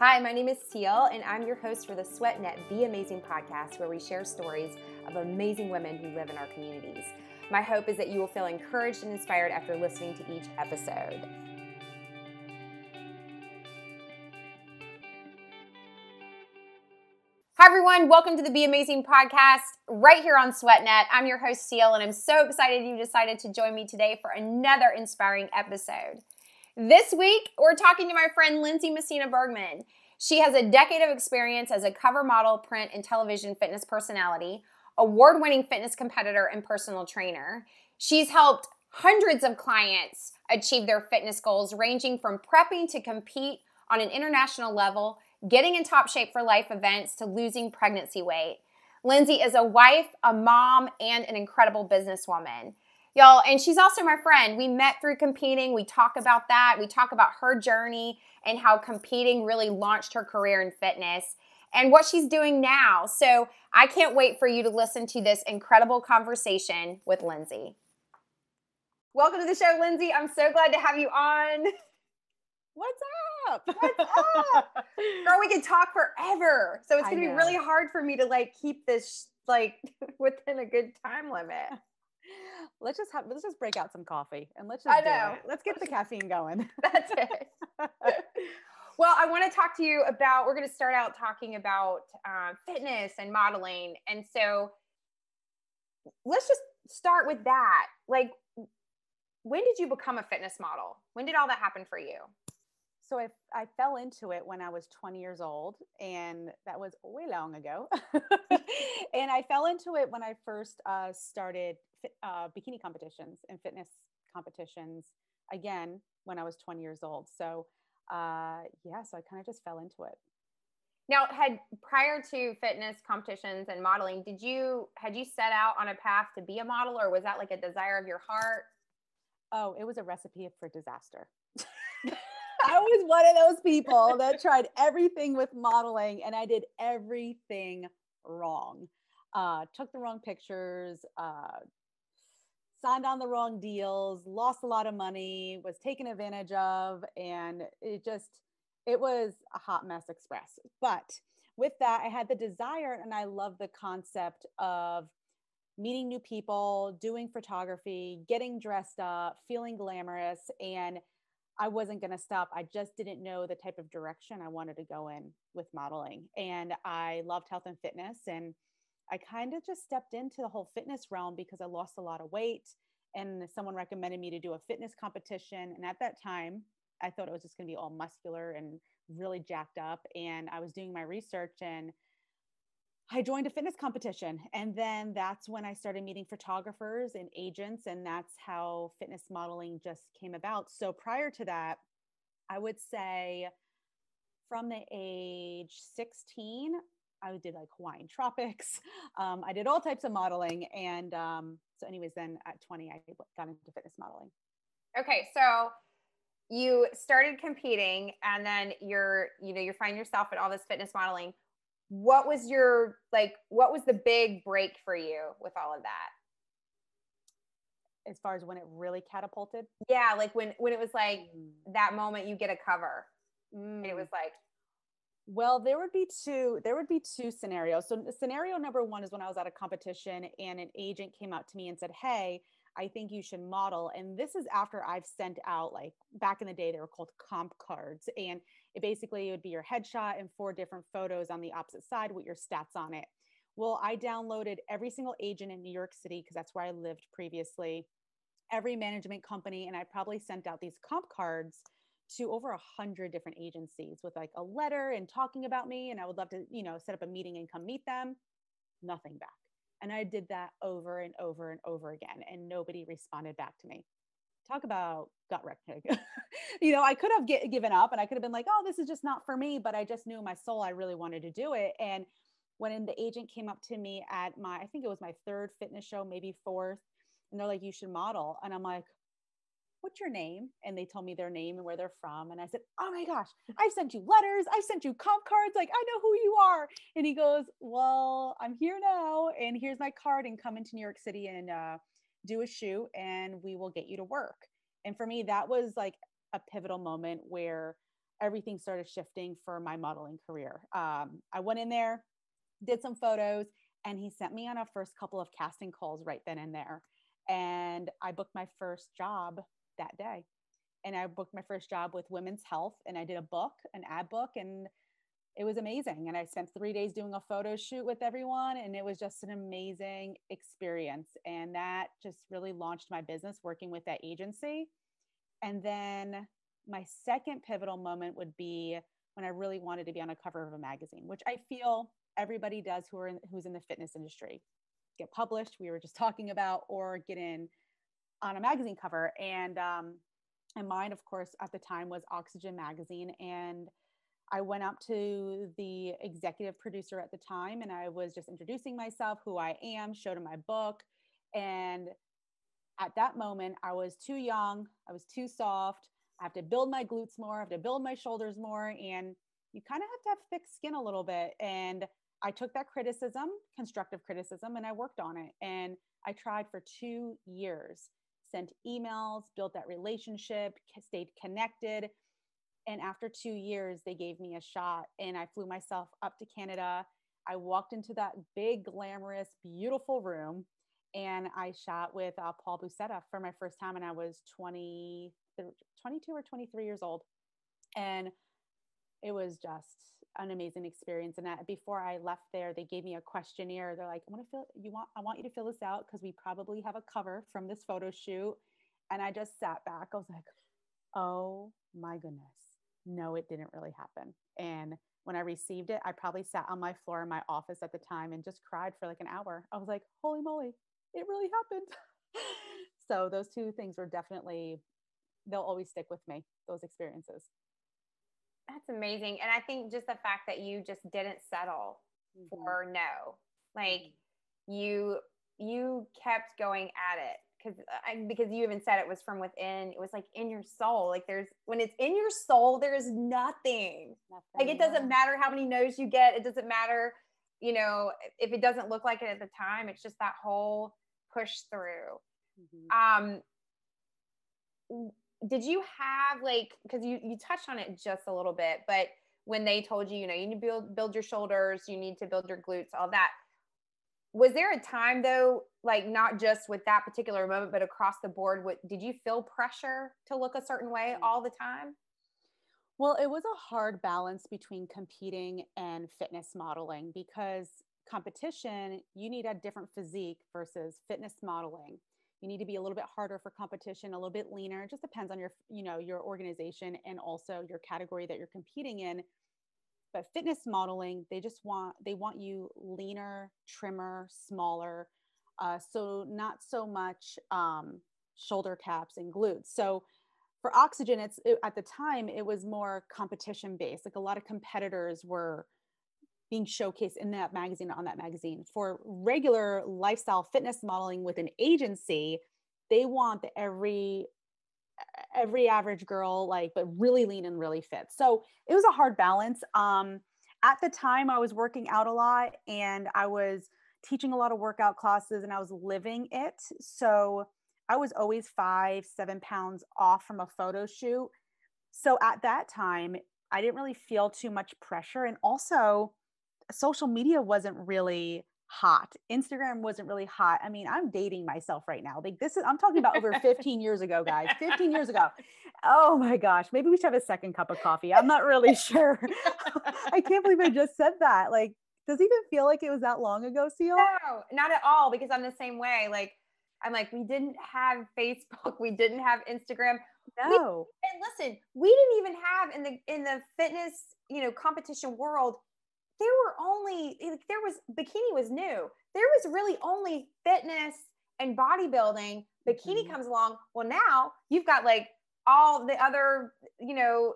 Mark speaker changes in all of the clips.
Speaker 1: Hi, my name is Teal, and I'm your host for the SweatNet Be Amazing podcast, where we share stories of amazing women who live in our communities. My hope is that you will feel encouraged and inspired after listening to each episode. Hi, everyone. Welcome to the Be Amazing podcast right here on SweatNet. I'm your host, Seal, and I'm so excited you decided to join me today for another inspiring episode. This week, we're talking to my friend Lindsay Messina Bergman. She has a decade of experience as a cover model, print, and television fitness personality, award winning fitness competitor, and personal trainer. She's helped hundreds of clients achieve their fitness goals, ranging from prepping to compete on an international level, getting in top shape for life events, to losing pregnancy weight. Lindsay is a wife, a mom, and an incredible businesswoman. Y'all, and she's also my friend. We met through competing. We talk about that. We talk about her journey and how competing really launched her career in fitness and what she's doing now. So I can't wait for you to listen to this incredible conversation with Lindsay. Welcome to the show, Lindsay. I'm so glad to have you on.
Speaker 2: What's up?
Speaker 1: What's up? Girl, we can talk forever. So it's gonna be really hard for me to like keep this like within a good time limit
Speaker 2: let's just have let's just break out some coffee and let's just I know. Let's get the caffeine going.
Speaker 1: That's it. well, I want to talk to you about. We're going to start out talking about uh, fitness and modeling, and so let's just start with that. Like, when did you become a fitness model? When did all that happen for you?
Speaker 2: So I, I fell into it when I was 20 years old, and that was way long ago. and I fell into it when I first uh, started uh, bikini competitions and fitness competitions again when I was 20 years old. So uh, yeah, so I kind of just fell into it.
Speaker 1: Now, had prior to fitness competitions and modeling, did you had you set out on a path to be a model, or was that like a desire of your heart?
Speaker 2: Oh, it was a recipe for disaster. I was one of those people that tried everything with modeling, and I did everything wrong. Uh, took the wrong pictures, uh, signed on the wrong deals, lost a lot of money, was taken advantage of, and it just it was a hot mess express. But with that, I had the desire and I love the concept of meeting new people, doing photography, getting dressed up, feeling glamorous and I wasn't going to stop. I just didn't know the type of direction I wanted to go in with modeling. And I loved health and fitness and I kind of just stepped into the whole fitness realm because I lost a lot of weight and someone recommended me to do a fitness competition. And at that time, I thought it was just going to be all muscular and really jacked up. And I was doing my research and I joined a fitness competition. And then that's when I started meeting photographers and agents. And that's how fitness modeling just came about. So prior to that, I would say from the age 16, I did like Hawaiian tropics. Um, I did all types of modeling. And um, so, anyways, then at 20, I got into fitness modeling.
Speaker 1: Okay. So, you started competing and then you're, you know, you find yourself at all this fitness modeling. What was your, like, what was the big break for you with all of that?
Speaker 2: As far as when it really catapulted?
Speaker 1: Yeah. Like when, when it was like mm. that moment you get a cover mm. and it was like,
Speaker 2: well, there would be two. There would be two scenarios. So, scenario number one is when I was at a competition and an agent came out to me and said, "Hey, I think you should model." And this is after I've sent out like back in the day they were called comp cards, and it basically it would be your headshot and four different photos on the opposite side with your stats on it. Well, I downloaded every single agent in New York City because that's where I lived previously, every management company, and I probably sent out these comp cards to over a hundred different agencies with like a letter and talking about me. And I would love to, you know, set up a meeting and come meet them. Nothing back. And I did that over and over and over again, and nobody responded back to me. Talk about gut wrenching. you know, I could have get, given up and I could have been like, oh, this is just not for me. But I just knew in my soul I really wanted to do it. And when the agent came up to me at my, I think it was my third fitness show, maybe fourth, and they're like, you should model. And I'm like, what's your name? And they told me their name and where they're from. And I said, oh my gosh, I've sent you letters. I've sent you comp cards. Like, I know who you are. And he goes, well, I'm here now. And here's my card and come into New York City and uh, do a shoot and we will get you to work. And for me, that was like a pivotal moment where everything started shifting for my modeling career. Um, I went in there, did some photos, and he sent me on a first couple of casting calls right then and there. And I booked my first job that day. And I booked my first job with Women's Health, and I did a book, an ad book, and it was amazing. And I spent three days doing a photo shoot with everyone, and it was just an amazing experience. And that just really launched my business working with that agency. And then my second pivotal moment would be when I really wanted to be on a cover of a magazine, which I feel everybody does who are in, who's in the fitness industry. Get published, we were just talking about, or get in on a magazine cover. And um, and mine, of course, at the time was Oxygen magazine, and I went up to the executive producer at the time and I was just introducing myself, who I am, showed him my book. And at that moment, I was too young, I was too soft. I have to build my glutes more, I have to build my shoulders more. And you kind of have to have thick skin a little bit. And I took that criticism, constructive criticism, and I worked on it. And I tried for two years, sent emails, built that relationship, stayed connected. And after two years they gave me a shot and i flew myself up to canada. I walked into that big glamorous beautiful room and i shot with uh, paul buceta for my first time and i was 20 22 or 23 years old. And it was just an amazing experience and that before i left there they gave me a questionnaire they're like i want to fill you want i want you to fill this out because we probably have a cover from this photo shoot and i just sat back i was like oh my goodness no, it didn't really happen. And when I received it, I probably sat on my floor in my office at the time and just cried for like an hour. I was like, holy moly, it really happened. so those two things were definitely, they'll always stick with me, those experiences.
Speaker 1: That's amazing. And I think just the fact that you just didn't settle mm-hmm. for no, like mm-hmm. you, you kept going at it because because you even said it was from within. It was like in your soul. Like there's when it's in your soul, there is nothing. nothing like it doesn't matter how many no's you get. It doesn't matter, you know, if it doesn't look like it at the time. It's just that whole push through. Mm-hmm. Um, did you have like because you you touched on it just a little bit, but when they told you, you know, you need to build build your shoulders, you need to build your glutes, all that was there a time though like not just with that particular moment but across the board what did you feel pressure to look a certain way mm. all the time
Speaker 2: well it was a hard balance between competing and fitness modeling because competition you need a different physique versus fitness modeling you need to be a little bit harder for competition a little bit leaner it just depends on your you know your organization and also your category that you're competing in. But fitness modeling they just want they want you leaner trimmer smaller uh, so not so much um, shoulder caps and glutes. So for oxygen it's it, at the time it was more competition based like a lot of competitors were being showcased in that magazine on that magazine. For regular lifestyle fitness modeling with an agency they want the every every average girl like but really lean and really fit. So it was a hard balance. Um at the time i was working out a lot and i was teaching a lot of workout classes and i was living it. So i was always five seven pounds off from a photo shoot. So at that time i didn't really feel too much pressure. And also social media wasn't really hot. Instagram wasn't really hot. I mean, I'm dating myself right now. Like this is I'm talking about over 15 years ago, guys. 15 years ago. Oh my gosh, maybe we should have a second cup of coffee. I'm not really sure. I can't believe I just said that. Like does it even feel like it was that long ago, Seal?
Speaker 1: No, not at all because I'm the same way. Like I'm like we didn't have Facebook, we didn't have Instagram.
Speaker 2: No.
Speaker 1: We, and listen, we didn't even have in the in the fitness, you know, competition world there were only there was bikini was new. There was really only fitness and bodybuilding. Bikini mm-hmm. comes along. Well, now you've got like all the other, you know,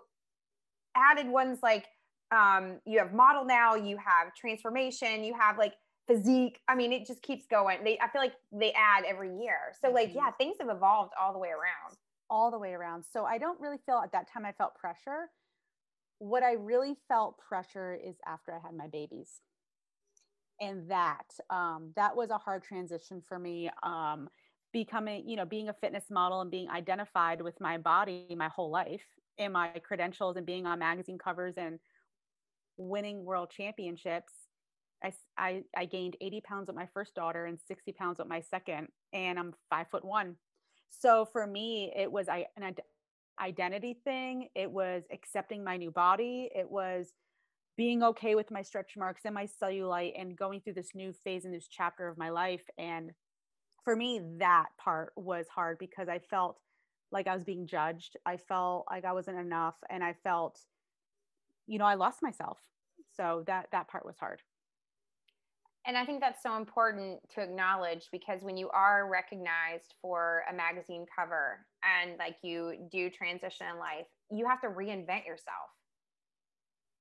Speaker 1: added ones like um, you have model now, you have transformation, you have like physique. I mean, it just keeps going. They I feel like they add every year. So like, mm-hmm. yeah, things have evolved all the way around.
Speaker 2: All the way around. So I don't really feel at that time I felt pressure what I really felt pressure is after I had my babies. And that um, that was a hard transition for me. Um, becoming, you know, being a fitness model and being identified with my body my whole life. and my credentials and being on magazine covers and winning world championships, I, I, I gained 80 pounds with my first daughter and 60 pounds with my second, and I'm five foot one. So for me, it was I, an identity thing. It was accepting my new body. It was being okay with my stretch marks and my cellulite and going through this new phase in this chapter of my life. And for me, that part was hard because I felt like I was being judged. I felt like I wasn't enough and I felt, you know, I lost myself. So that that part was hard.
Speaker 1: And I think that's so important to acknowledge because when you are recognized for a magazine cover and like you do transition in life, you have to reinvent yourself.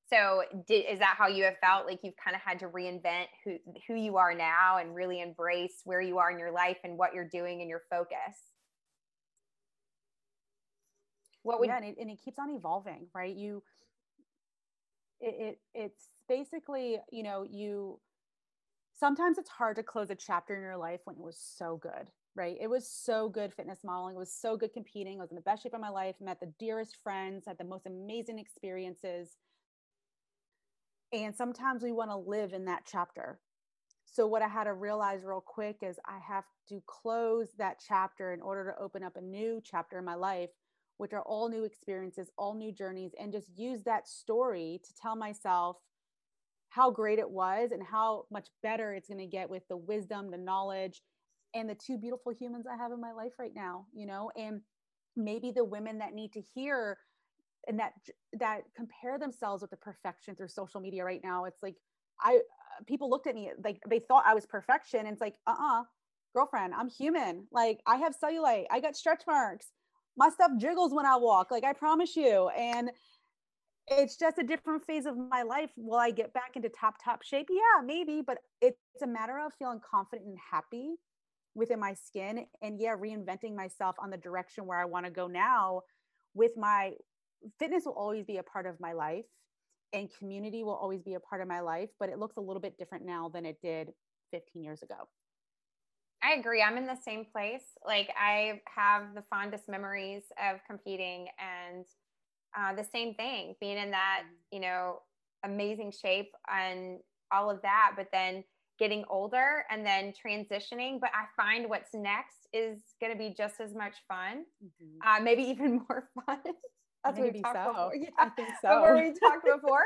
Speaker 1: So, did, is that how you have felt? Like you've kind of had to reinvent who who you are now and really embrace where you are in your life and what you're doing and your focus.
Speaker 2: What would yeah, and it, and it keeps on evolving, right? You, it, it it's basically you know you sometimes it's hard to close a chapter in your life when it was so good, right? It was so good fitness modeling. It was so good competing. I was in the best shape of my life, met the dearest friends, had the most amazing experiences. And sometimes we want to live in that chapter. So, what I had to realize real quick is I have to close that chapter in order to open up a new chapter in my life, which are all new experiences, all new journeys, and just use that story to tell myself, how great it was and how much better it's going to get with the wisdom, the knowledge, and the two beautiful humans I have in my life right now, you know, and maybe the women that need to hear and that that compare themselves with the perfection through social media right now. It's like I uh, people looked at me like they thought I was perfection and it's like, "Uh-uh, girlfriend, I'm human. Like I have cellulite, I got stretch marks. My stuff jiggles when I walk, like I promise you." And it's just a different phase of my life. Will I get back into top, top shape? Yeah, maybe, but it's a matter of feeling confident and happy within my skin. And yeah, reinventing myself on the direction where I want to go now with my fitness will always be a part of my life and community will always be a part of my life, but it looks a little bit different now than it did 15 years ago.
Speaker 1: I agree. I'm in the same place. Like I have the fondest memories of competing and uh, the same thing, being in that, mm-hmm. you know, amazing shape and all of that, but then getting older and then transitioning. But I find what's next is going to be just as much fun, mm-hmm. uh, maybe even more fun.
Speaker 2: That's what we talked so.
Speaker 1: before. Yeah, I think so. Where we talked before.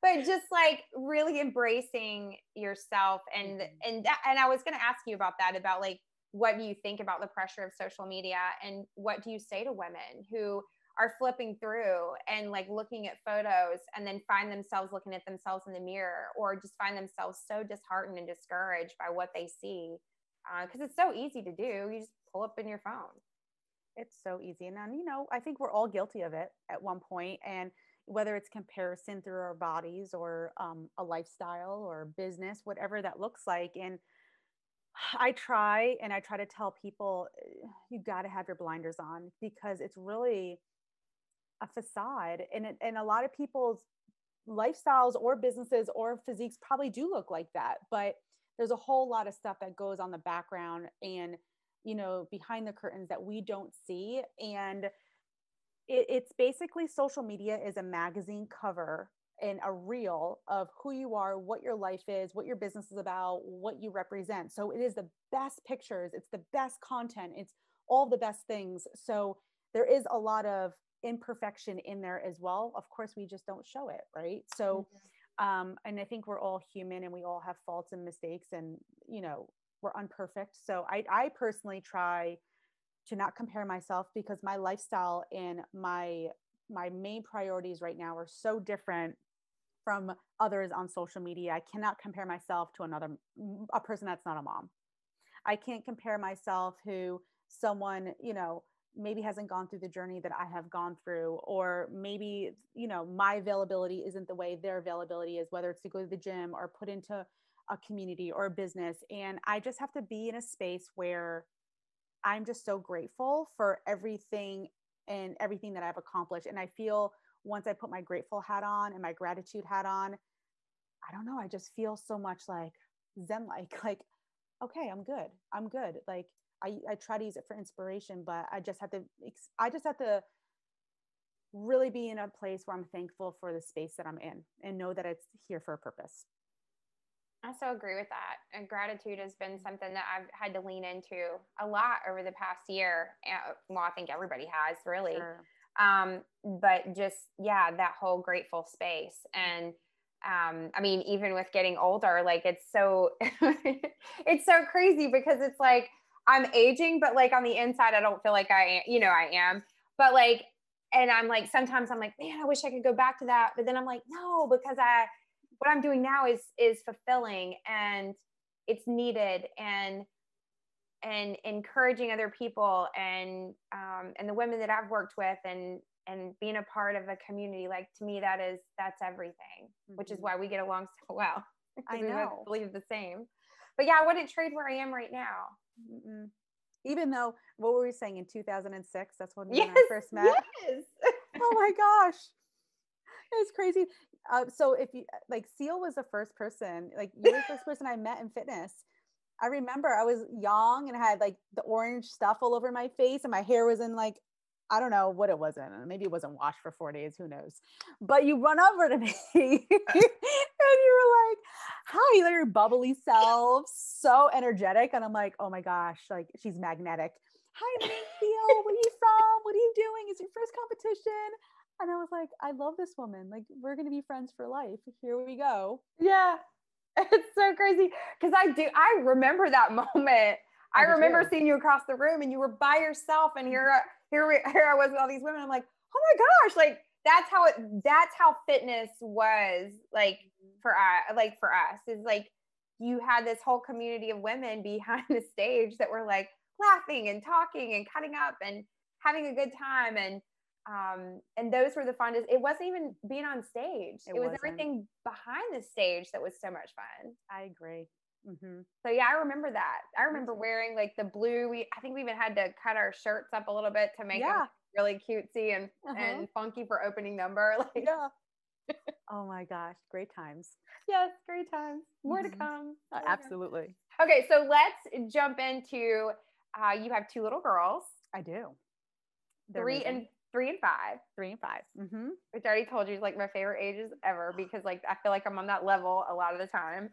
Speaker 1: but just like really embracing yourself and mm-hmm. and that, and I was going to ask you about that about like what do you think about the pressure of social media and what do you say to women who are flipping through and like looking at photos and then find themselves looking at themselves in the mirror or just find themselves so disheartened and discouraged by what they see because uh, it's so easy to do. You just pull up in your phone.
Speaker 2: It's so easy. And then you know i think we're all guilty of it at one point and whether it's comparison through our bodies or um, a lifestyle or business whatever that looks like. And I try and I try to tell people you got to have your blinders on because it's really a facade and it, and a lot of people's lifestyles or businesses or physiques probably do look like that but there's a whole lot of stuff that goes on the background and you know behind the curtains that we don't see and it, it's basically social media is a magazine cover and a reel of who you are what your life is what your business is about what you represent. So it is the best pictures it's the best content it's all the best things. So there is a lot of imperfection in there as well of course we just don't show it right? So mm-hmm. um and i think we're all human and we all have faults and mistakes and you know we're unperfect. So i i personally try to not compare myself because my lifestyle and my my main priorities right now are so different from others on social media. I cannot compare myself to another a person that's not a mom. I can't compare myself who someone you know maybe hasn't gone through the journey that I have gone through, or maybe, you know, my availability isn't the way their availability is, whether it's to go to the gym or put into a community or a business. And I just have to be in a space where I'm just so grateful for everything and everything that I've accomplished. And I feel once I put my grateful hat on and my gratitude hat on, I don't know, I just feel so much like Zen like, like, okay, I'm good. I'm good. Like, I, I try to use it for inspiration, but I just have to, I just have to really be in a place where I'm thankful for the space that I'm in and know that it's here for a purpose.
Speaker 1: I so agree with that. And gratitude has been something that I've had to lean into a lot over the past year. Well, I think everybody has really. Sure. Um, but just, yeah, that whole grateful space. And um, I mean, even with getting older, like it's so, it's so crazy because it's like I'm aging, but like on the inside, I don't feel like I you know, I am. But like, and I'm like, sometimes I'm like, man, I wish I could go back to that. But then I'm like, no, because I, what I'm doing now is is fulfilling and it's needed and and encouraging other people and um, and the women that I've worked with and and being a part of a community like to me that is that's everything mm-hmm. which is mm-hmm. why we get along so well
Speaker 2: I know
Speaker 1: believe the same but yeah I wouldn't trade where I am right now
Speaker 2: Mm-mm. even though what were we saying in 2006 that's when
Speaker 1: yes,
Speaker 2: we first met
Speaker 1: yes.
Speaker 2: oh my gosh it's crazy. Uh, so if you like Seal was the first person, like you were the first person I met in fitness. I remember I was young and had like the orange stuff all over my face and my hair was in like I don't know what it was in. Maybe it wasn't washed for four days. Who knows? But you run over to me you were like, "Hi, your bubbly self, so energetic." And I'm like, "Oh my gosh, like she's magnetic." Hi, Seal. Where are you from? What are you doing? Is your first competition? And I was like, I love this woman. Like, we're going to be friends for life. Here we go.
Speaker 1: Yeah. It's so crazy. Cause I do, I remember that moment. I, I remember seeing you across the room and you were by yourself. And here, uh, here, here I was with all these women. I'm like, oh my gosh, like that's how it, that's how fitness was like for us, like for us is like, you had this whole community of women behind the stage that were like laughing and talking and cutting up and having a good time. And um, and those were the funnest. It wasn't even being on stage; it, it was everything behind the stage that was so much fun.
Speaker 2: I agree. Mm-hmm.
Speaker 1: So yeah, I remember that. I remember wearing like the blue. We I think we even had to cut our shirts up a little bit to make yeah. them really cutesy and uh-huh. and funky for opening number.
Speaker 2: Like yeah. oh my gosh, great times.
Speaker 1: Yes, great times. More mm-hmm. to come.
Speaker 2: Uh, absolutely.
Speaker 1: Okay, so let's jump into. Uh, you have two little girls.
Speaker 2: I do.
Speaker 1: They're three amazing. and three and five.
Speaker 2: Three and 5 mm-hmm.
Speaker 1: Which I already told you is like my favorite ages ever because like I feel like I'm on that level a lot of the time.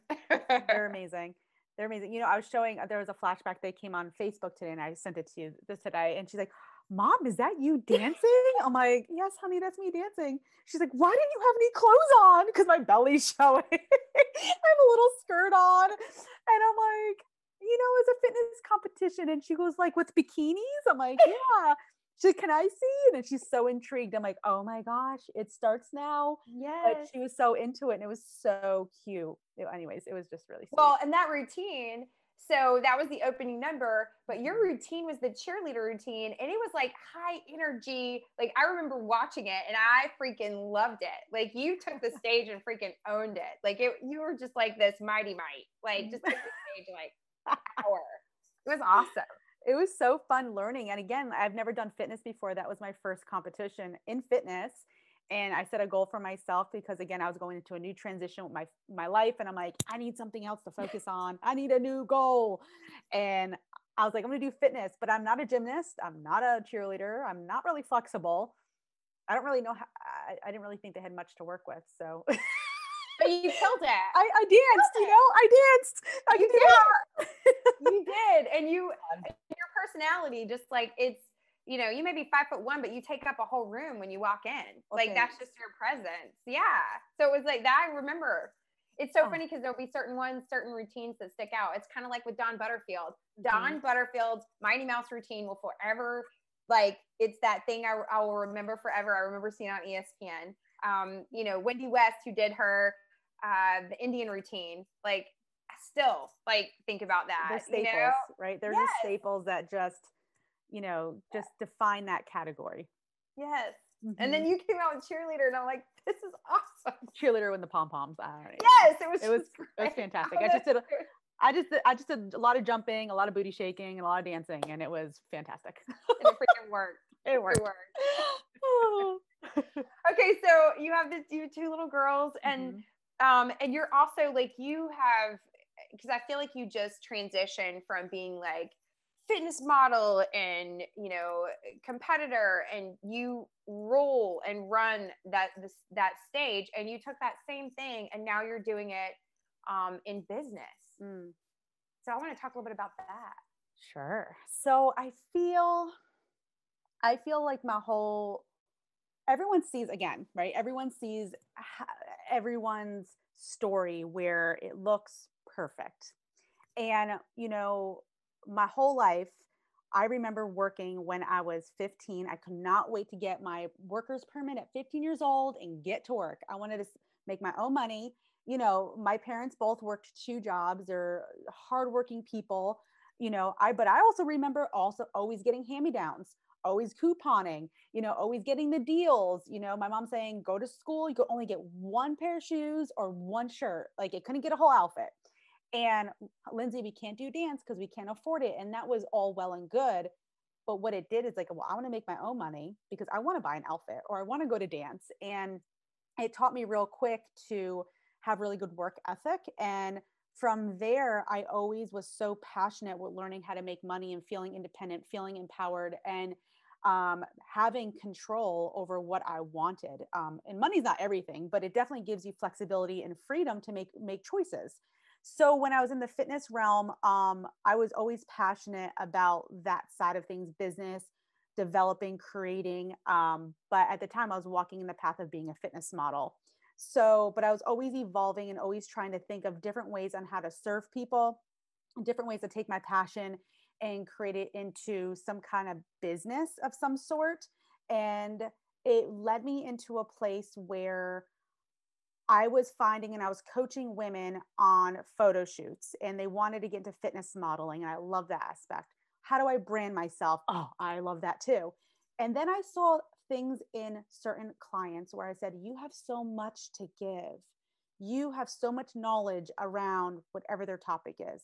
Speaker 2: They're amazing. They're amazing. You know, I was showing there was a flashback that came on Facebook today, and I sent it to you this today, and she's like, "Mom, is that you dancing?" I'm like, "Yes, honey, that's me dancing." She's like, "Why didn't you have any clothes on?" Because my belly's showing. I have a little skirt on, and I'm like, you know, it's a fitness competition. And she goes like, with bikinis? I'm like, yeah. She's like, can I see? And she's so intrigued. I'm like, oh my gosh, it starts now.
Speaker 1: Yes.
Speaker 2: But she was so into it and it was so cute. It, anyways, it was just really sweet.
Speaker 1: Well, and that routine, so that was the opening number, but your mm-hmm. routine was the cheerleader routine and it was like high energy. Like I remember watching it and I freaking loved it. Like you took the stage and freaking owned it. Like it you were just like this mighty might. Like just took the stage like power. It was awesome
Speaker 2: it was so fun learning. And again, I've never done fitness before. That was my first competition in fitness. And I set a goal for myself because again, I was going into a new transition with my my life. And I'm like, I need something else to focus on. I need a new goal. And I was like, I'm gonna do fitness, but I'm not a gymnast. I'm not a cheerleader. I'm not really flexible. I don't really know how I, I didn't really think they had much to work with. So
Speaker 1: But you killed it.
Speaker 2: I, I danced, you know, I danced. I
Speaker 1: you did. you did. And you, um, your personality, just like it's, you know, you may be five foot one, but you take up a whole room when you walk in. Okay. Like that's just your presence. Yeah. So it was like that. I remember. It's so oh. funny because there'll be certain ones, certain routines that stick out. It's kind of like with Dawn Butterfield. Dawn mm-hmm. Butterfield's Mighty Mouse routine will forever, like, it's that thing I, I will remember forever. I remember seeing on ESPN. Um, you know, Wendy West, who did her uh, the Indian routine, like still like think about that.
Speaker 2: They're staples, you know? right? They're yes. just staples that just, you know, just define that category.
Speaker 1: Yes. Mm-hmm. And then mm-hmm. you came out with cheerleader, and I'm like, this is awesome.
Speaker 2: Cheerleader with the pom poms.
Speaker 1: Yes, it was.
Speaker 2: It was. It was fantastic. I just did. A, I just I just did a lot of jumping, a lot of booty shaking, and a lot of dancing, and it was fantastic.
Speaker 1: and it freaking worked.
Speaker 2: It worked.
Speaker 1: It worked. okay, so you have this you have two little girls, and mm-hmm. Um, and you're also like you have because I feel like you just transitioned from being like fitness model and you know competitor and you roll and run that this that stage and you took that same thing and now you're doing it um, in business. Mm. so i want to talk a little bit about that.
Speaker 2: Sure. So i feel i feel like my whole everyone sees again right everyone sees everyone's story where it looks perfect. And you know my whole life, I remember working when I was 15. I could not wait to get my worker's permit at 15 years old and get to work. I wanted to make my own money. You know, my parents both worked two jobs. They're hardworking people. You know, I but I also remember also always getting hand-me-downs, always couponing, you know, always getting the deals. You know, my mom saying, go to school, you could only get one pair of shoes or one shirt. Like it couldn't get a whole outfit and lindsay we can't do dance because we can't afford it and that was all well and good but what it did is like well i want to make my own money because i want to buy an outfit or i want to go to dance and it taught me real quick to have really good work ethic and from there i always was so passionate with learning how to make money and feeling independent feeling empowered and um, having control over what I wanted. Um, and money's not everything, but it definitely gives you flexibility and freedom to make make choices. So when I was in the fitness realm, um, I was always passionate about that side of things, business, developing, creating. Um, but at the time, I was walking in the path of being a fitness model. So, but I was always evolving and always trying to think of different ways on how to serve people, different ways to take my passion and create it into some kind of business of some sort. And it led me into a place where I was finding and I was coaching women on photo shoots and they wanted to get into fitness modeling. And I love that aspect. How do I brand myself? Oh, I love that too. And then I saw things in certain clients where I said, You have so much to give. You have so much knowledge around whatever their topic is.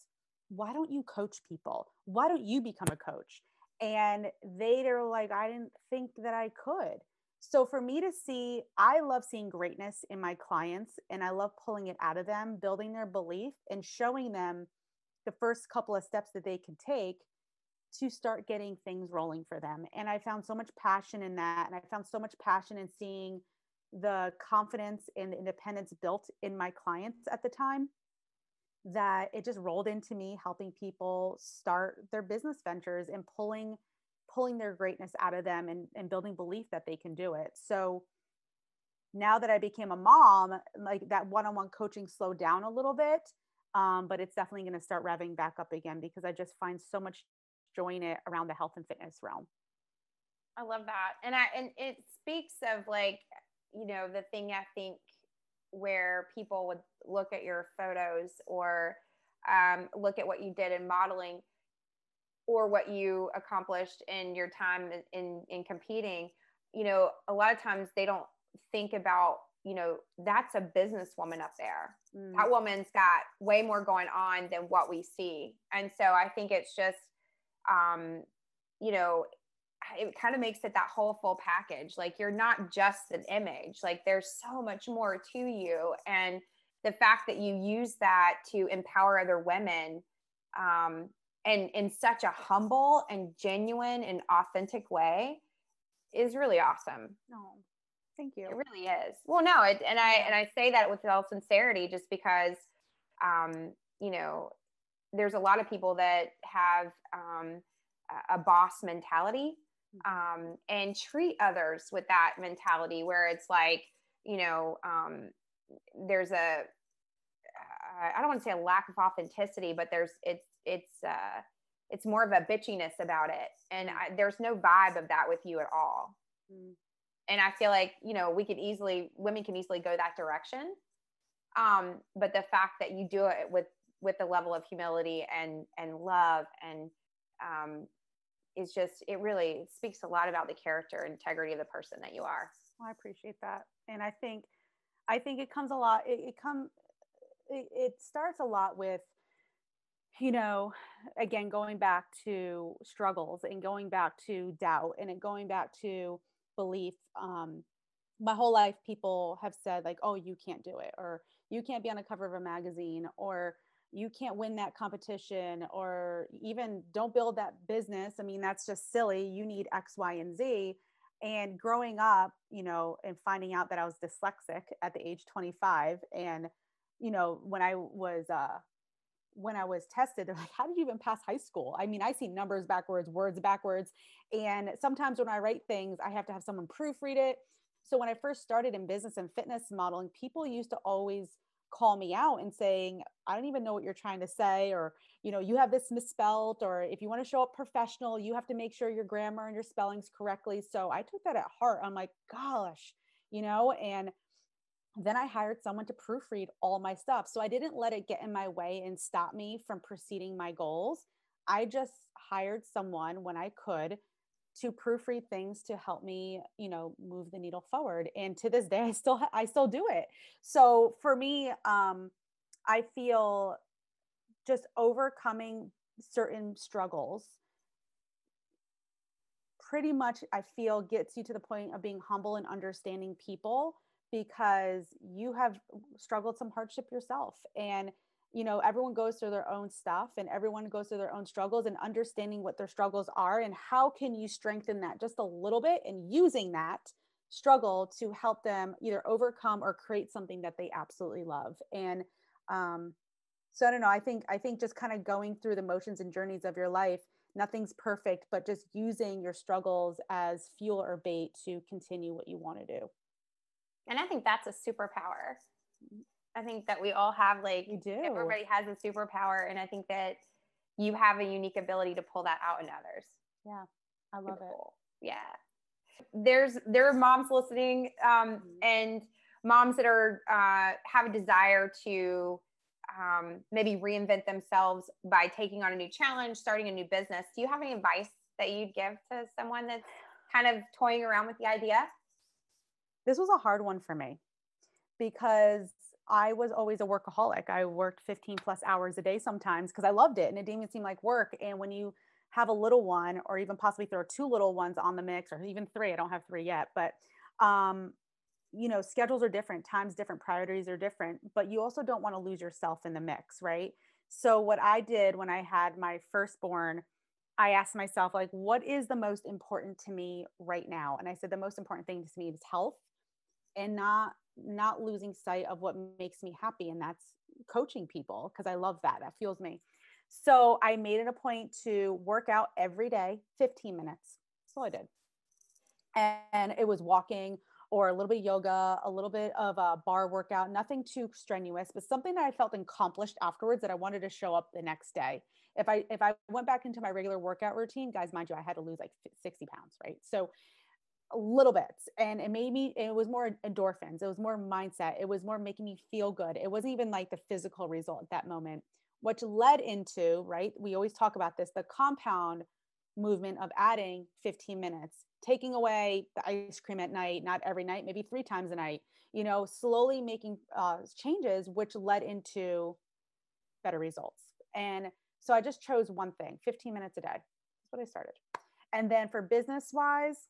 Speaker 2: Why don't you coach people? Why don't you become a coach? And they are like, I didn't think that I could. So for me to see, I love seeing greatness in my clients and I love pulling it out of them, building their belief and showing them the first couple of steps that they can take to start getting things rolling for them. And I found so much passion in that. And I found so much passion in seeing the confidence and independence built in my clients at the time that it just rolled into me helping people start their business ventures and pulling pulling their greatness out of them and, and building belief that they can do it. So now that I became a mom, like that one-on-one coaching slowed down a little bit. Um, but it's definitely going to start revving back up again because I just find so much joy in it around the health and fitness realm.
Speaker 1: I love that. And I and it speaks of like, you know, the thing I think where people would look at your photos or um, look at what you did in modeling or what you accomplished in your time in, in, competing, you know, a lot of times they don't think about, you know, that's a businesswoman up there. Mm. That woman's got way more going on than what we see. And so I think it's just, um, you know, it kind of makes it that whole full package. Like you're not just an image, like there's so much more to you. And the fact that you use that to empower other women um, and in such a humble and genuine and authentic way is really awesome.
Speaker 2: No, thank you.
Speaker 1: It really is. Well, no, it, and I and I say that with all sincerity, just because, um, you know, there's a lot of people that have um, a boss mentality mm-hmm. um, and treat others with that mentality, where it's like, you know, um, there's a I don't want to say a lack of authenticity, but there's it's it's uh, it's more of a bitchiness about it, and I, there's no vibe of that with you at all. Mm. And I feel like you know we could easily women can easily go that direction, um, but the fact that you do it with with the level of humility and and love and um, is just it really speaks a lot about the character and integrity of the person that you are.
Speaker 2: Well, I appreciate that, and I think I think it comes a lot. It, it come it, it starts a lot with you know, again, going back to struggles and going back to doubt and going back to belief. Um, my whole life, people have said, like, oh, you can't do it, or you can't be on the cover of a magazine, or you can't win that competition or even don't build that business. I mean, that's just silly. You need X, Y, and Z. And growing up, you know, and finding out that I was dyslexic at the age 25 and you know, when I was uh when I was tested, they're like, How did you even pass high school? I mean, I see numbers backwards, words backwards. And sometimes when I write things, I have to have someone proofread it. So when I first started in business and fitness modeling, people used to always call me out and saying, I don't even know what you're trying to say, or, you know, you have this misspelled, or if you want to show up professional, you have to make sure your grammar and your spellings correctly. So I took that at heart. I'm like, gosh, you know, and then I hired someone to proofread all my stuff. So I didn't let it get in my way and stop me from proceeding my goals. I just hired someone when I could to proofread things to help me, you know, move the needle forward. And to this day, I still I still do it. So for me, um, I feel just overcoming certain struggles pretty much I feel gets you to the point of being humble and understanding people because you have struggled some hardship yourself. And you know everyone goes through their own stuff and everyone goes through their own struggles and understanding what their struggles are and how can you strengthen that just a little bit and using that struggle to help them either overcome or create something that they absolutely love. And um, so i don't know i think i think just kind of going through the motions and journeys of your life nothing's perfect but just using your struggles as fuel or bait to continue what you want to do
Speaker 1: and i think that's a superpower I think that we all have like
Speaker 2: do.
Speaker 1: Everybody has a superpower, and I think that you have a unique ability to pull that out in others.
Speaker 2: Yeah, I love it.
Speaker 1: Yeah, there's there are moms listening, um, mm-hmm. and moms that are uh, have a desire to um, maybe reinvent themselves by taking on a new challenge, starting a new business. Do you have any advice that you'd give to someone that's kind of toying around with the idea?
Speaker 2: This was a hard one for me because I was always a workaholic. I worked 15 plus hours a day sometimes because I loved it and it didn't even seem like work. And when you have a little one, or even possibly throw two little ones on the mix, or even three, I don't have three yet, but um, you know, schedules are different, times different, priorities are different, but you also don't want to lose yourself in the mix, right? So, what I did when I had my firstborn, I asked myself, like, what is the most important to me right now? And I said, the most important thing to me is health and not not losing sight of what makes me happy and that's coaching people because I love that. That fuels me. So I made it a point to work out every day, 15 minutes. All I did. And it was walking or a little bit of yoga, a little bit of a bar workout, nothing too strenuous, but something that I felt accomplished afterwards that I wanted to show up the next day. If I if I went back into my regular workout routine, guys, mind you, I had to lose like 60 pounds, right? So little bits and it made me it was more endorphins it was more mindset it was more making me feel good it wasn't even like the physical result at that moment. Which led into right we always talk about this the compound movement of adding 15 minutes taking away the ice cream at night not every night maybe three times a night you know slowly making uh, changes which led into better results. And so i just chose one thing 15 minutes a day that's what i started. And then for business wise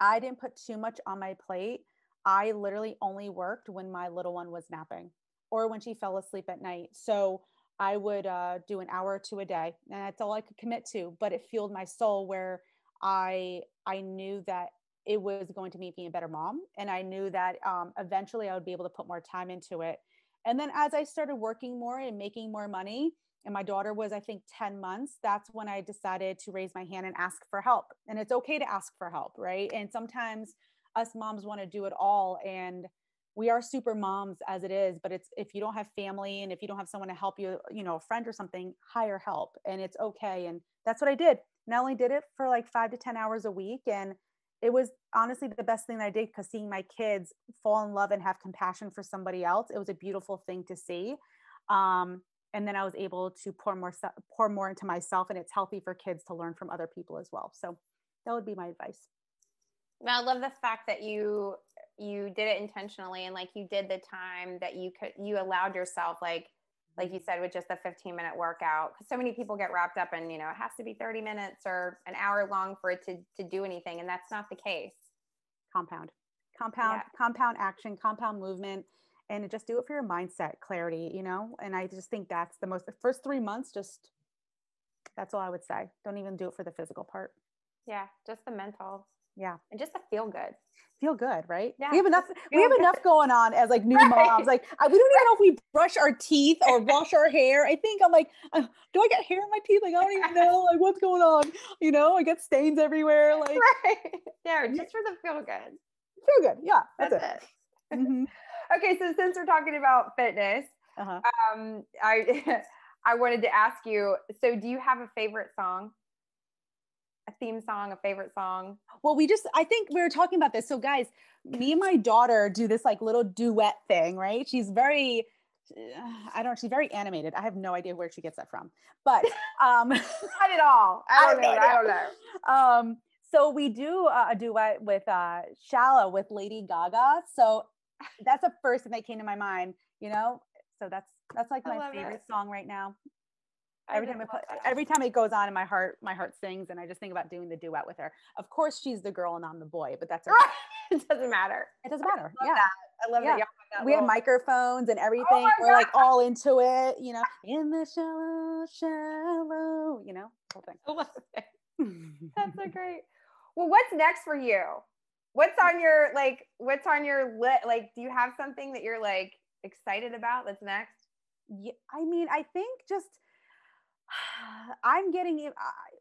Speaker 2: I didn't put too much on my plate. I literally only worked when my little one was napping or when she fell asleep at night. So I would uh, do an hour or two a day, and that's all I could commit to. But it fueled my soul where I I knew that it was going to make me a better mom, and I knew that um, eventually I would be able to put more time into it. And then as I started working more and making more money, and my daughter was i think 10 months that's when i decided to raise my hand and ask for help and it's okay to ask for help right? And sometimes us moms want to do it all and we are super moms as it is but it's if you don't have family and if you don't have someone to help you you know a friend or something hire help and it's okay and that's what i did. Not only did it for like five to ten hours a week and it was honestly the best thing that i did because seeing my kids fall in love and have compassion for somebody else it was a beautiful thing to see. Um, and then I was able to pour more pour more into myself, and it's healthy for kids to learn from other people as well. So that would be my advice.
Speaker 1: Well, I love the fact that you you did it intentionally and like you did the time that you could you allowed yourself like like you mm-hmm. said with just a 15 minute workout because so many people get wrapped up in you know it has to be 30 minutes or an hour long for it to to do anything and that's not the case
Speaker 2: compound compound yeah. compound action compound movement and just do it for your mindset clarity, you know? And I just think that's the most, the first three months, just that's all I would say. Don't even do it for the physical part.
Speaker 1: Yeah, just the mental.
Speaker 2: Yeah.
Speaker 1: And just to feel good.
Speaker 2: Feel good, right?
Speaker 1: Yeah,
Speaker 2: We have enough. We have
Speaker 1: good.
Speaker 2: enough going on as like new
Speaker 1: Right.
Speaker 2: moms. Like I, we don't even know if we brush our teeth or wash our hair. I think I'm like, uh, do I get hair in my teeth? Like I don't even know. Like what's going on? You know, I get stains everywhere. Like
Speaker 1: Right. Yeah, just for the feel good.
Speaker 2: feel good. Yeah, that's,
Speaker 1: That's
Speaker 2: it.
Speaker 1: it.
Speaker 2: Mhm.
Speaker 1: Okay, so since we're talking about fitness,
Speaker 2: Uh-huh.
Speaker 1: um, I I wanted to ask you. So, do you have a favorite song? A theme song, a favorite song?
Speaker 2: Well, we just, I think we were talking about this. So, guys, me and my daughter do this like little duet thing, right? She's very, I don't, she's very animated. I have no idea where she gets that from. But, um,
Speaker 1: Not at all. I
Speaker 2: I
Speaker 1: don't know. I don't know.
Speaker 2: um, so we do uh, a duet with uh, Shallow with Lady Gaga. So that's the first thing that came to my mind, you know? So that's, that's like my favorite
Speaker 1: it.
Speaker 2: song right now.
Speaker 1: I
Speaker 2: Every time I put, every time it goes on in my heart, my heart sings, and I just think about doing the duet with her. Of course, she's the girl and I'm the boy, but that's okay.
Speaker 1: it doesn't matter.
Speaker 2: It doesn't matter.
Speaker 1: love
Speaker 2: Yeah,
Speaker 1: that. I love
Speaker 2: Yeah.
Speaker 1: that y'all have that
Speaker 2: we have
Speaker 1: little-
Speaker 2: microphones and oh everything.
Speaker 1: my
Speaker 2: We're like all into it, you know. In the shallow, shallow, you know, whole thing.
Speaker 1: I it. That's so great. Well, what's next for you? What's on your like? What's on your lit? Like, do you have something that you're like excited about that's next?
Speaker 2: yeah, I mean, I think just I'm getting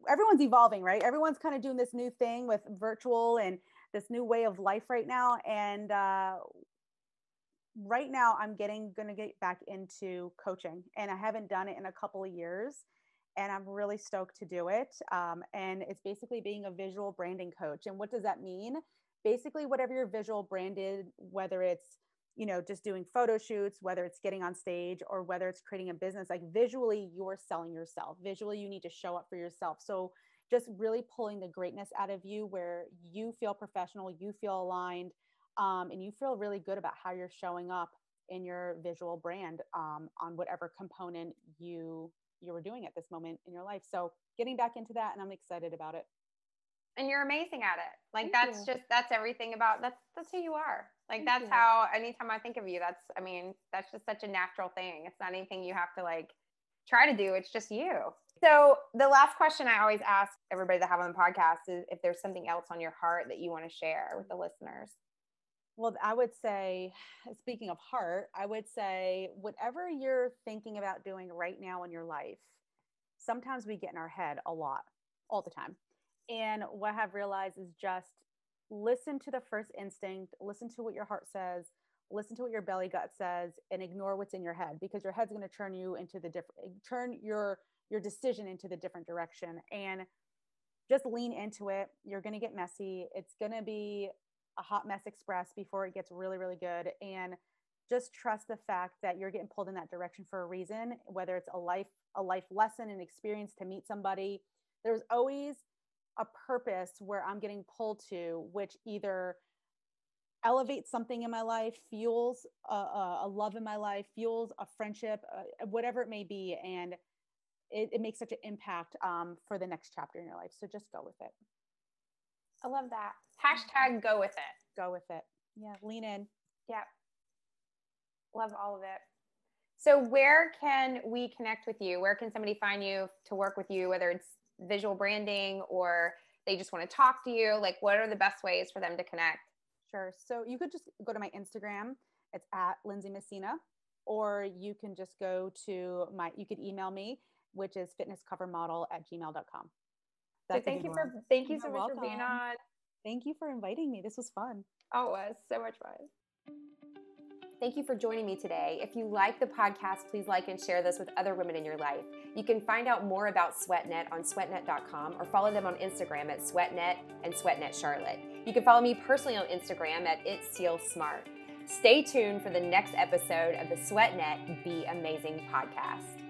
Speaker 2: everyone's evolving, right? Everyone's kind of doing this new thing with virtual and this new way of life right now. And uh, right now, I'm getting to get back into coaching, and I haven't done it in a couple of years. And I'm really stoked to do it. Um, and it's basically being a visual branding coach. And what does that mean? Basically, whatever your visual branded, whether it's you know just doing photo shoots whether it's getting on stage or whether it's creating a business like visually you're selling yourself. Visually you need to show up for yourself. So just really pulling the greatness out of you where you feel professional you feel aligned um, and you feel really good about how you're showing up in your visual brand um, on whatever component you you were doing at this moment in your life. So getting back into that and i'm excited about it
Speaker 1: And you're amazing at it. Like
Speaker 2: Thank
Speaker 1: that's
Speaker 2: you.
Speaker 1: just that's everything about that's that's who you are. Like
Speaker 2: Thank
Speaker 1: that's
Speaker 2: you.
Speaker 1: how anytime I think of you, that's I mean, that's just such a natural thing. It's not anything you have to like try to do. It's just you. So the last question I always ask everybody that have on the podcast is if there's something else on your heart that you want to share with the listeners.
Speaker 2: Well, I would say, speaking of heart, I would say whatever you're thinking about doing right now in your life, sometimes we get in our head a lot, all the time. And what I've realized is just listen to the first instinct, listen to what your heart says, listen to what your belly gut says, and ignore what's in your head because your head's going to turn you into the different, turn your your decision into the different direction. And just lean into it. You're going to get messy. It's going to be a hot mess express before it gets really really good and just trust the fact that you're getting pulled in that direction for a reason whether it's a life a life lesson an experience to meet somebody there's always a purpose where i'm getting pulled to which either elevates something in my life fuels a, a, love in my life fuels a friendship uh, whatever it may be and it, it makes such an impact um, for the next chapter in your life so just go with it
Speaker 1: I love that. Hashtag go with it.
Speaker 2: go with it yeah lean in
Speaker 1: Yeah. Love all of it. So, where can we connect with you? Where can somebody find you to work with you, whether it's visual branding or they just want to talk to you? Like, what are the best ways for them to connect?
Speaker 2: Sure. So you could just go to my Instagram. It's at Lindsay Messina, or you can just go to my, you could email me, which is fitnesscovermodel at gmail.com. That's a
Speaker 1: thank you for thank you
Speaker 2: You're
Speaker 1: so much for being on.
Speaker 2: Thank you for inviting me. This was fun.
Speaker 1: Oh, it was so much fun. Thank you for joining me today. If you like the podcast, please like and share this with other women in your life. You can find out more about SweatNet on sweatnet.com or follow them on Instagram at SweatNet and SweatNet Charlotte. You can follow me personally on Instagram at It's Seal Smart. Stay tuned for the next episode of the SweatNet Be Amazing podcast.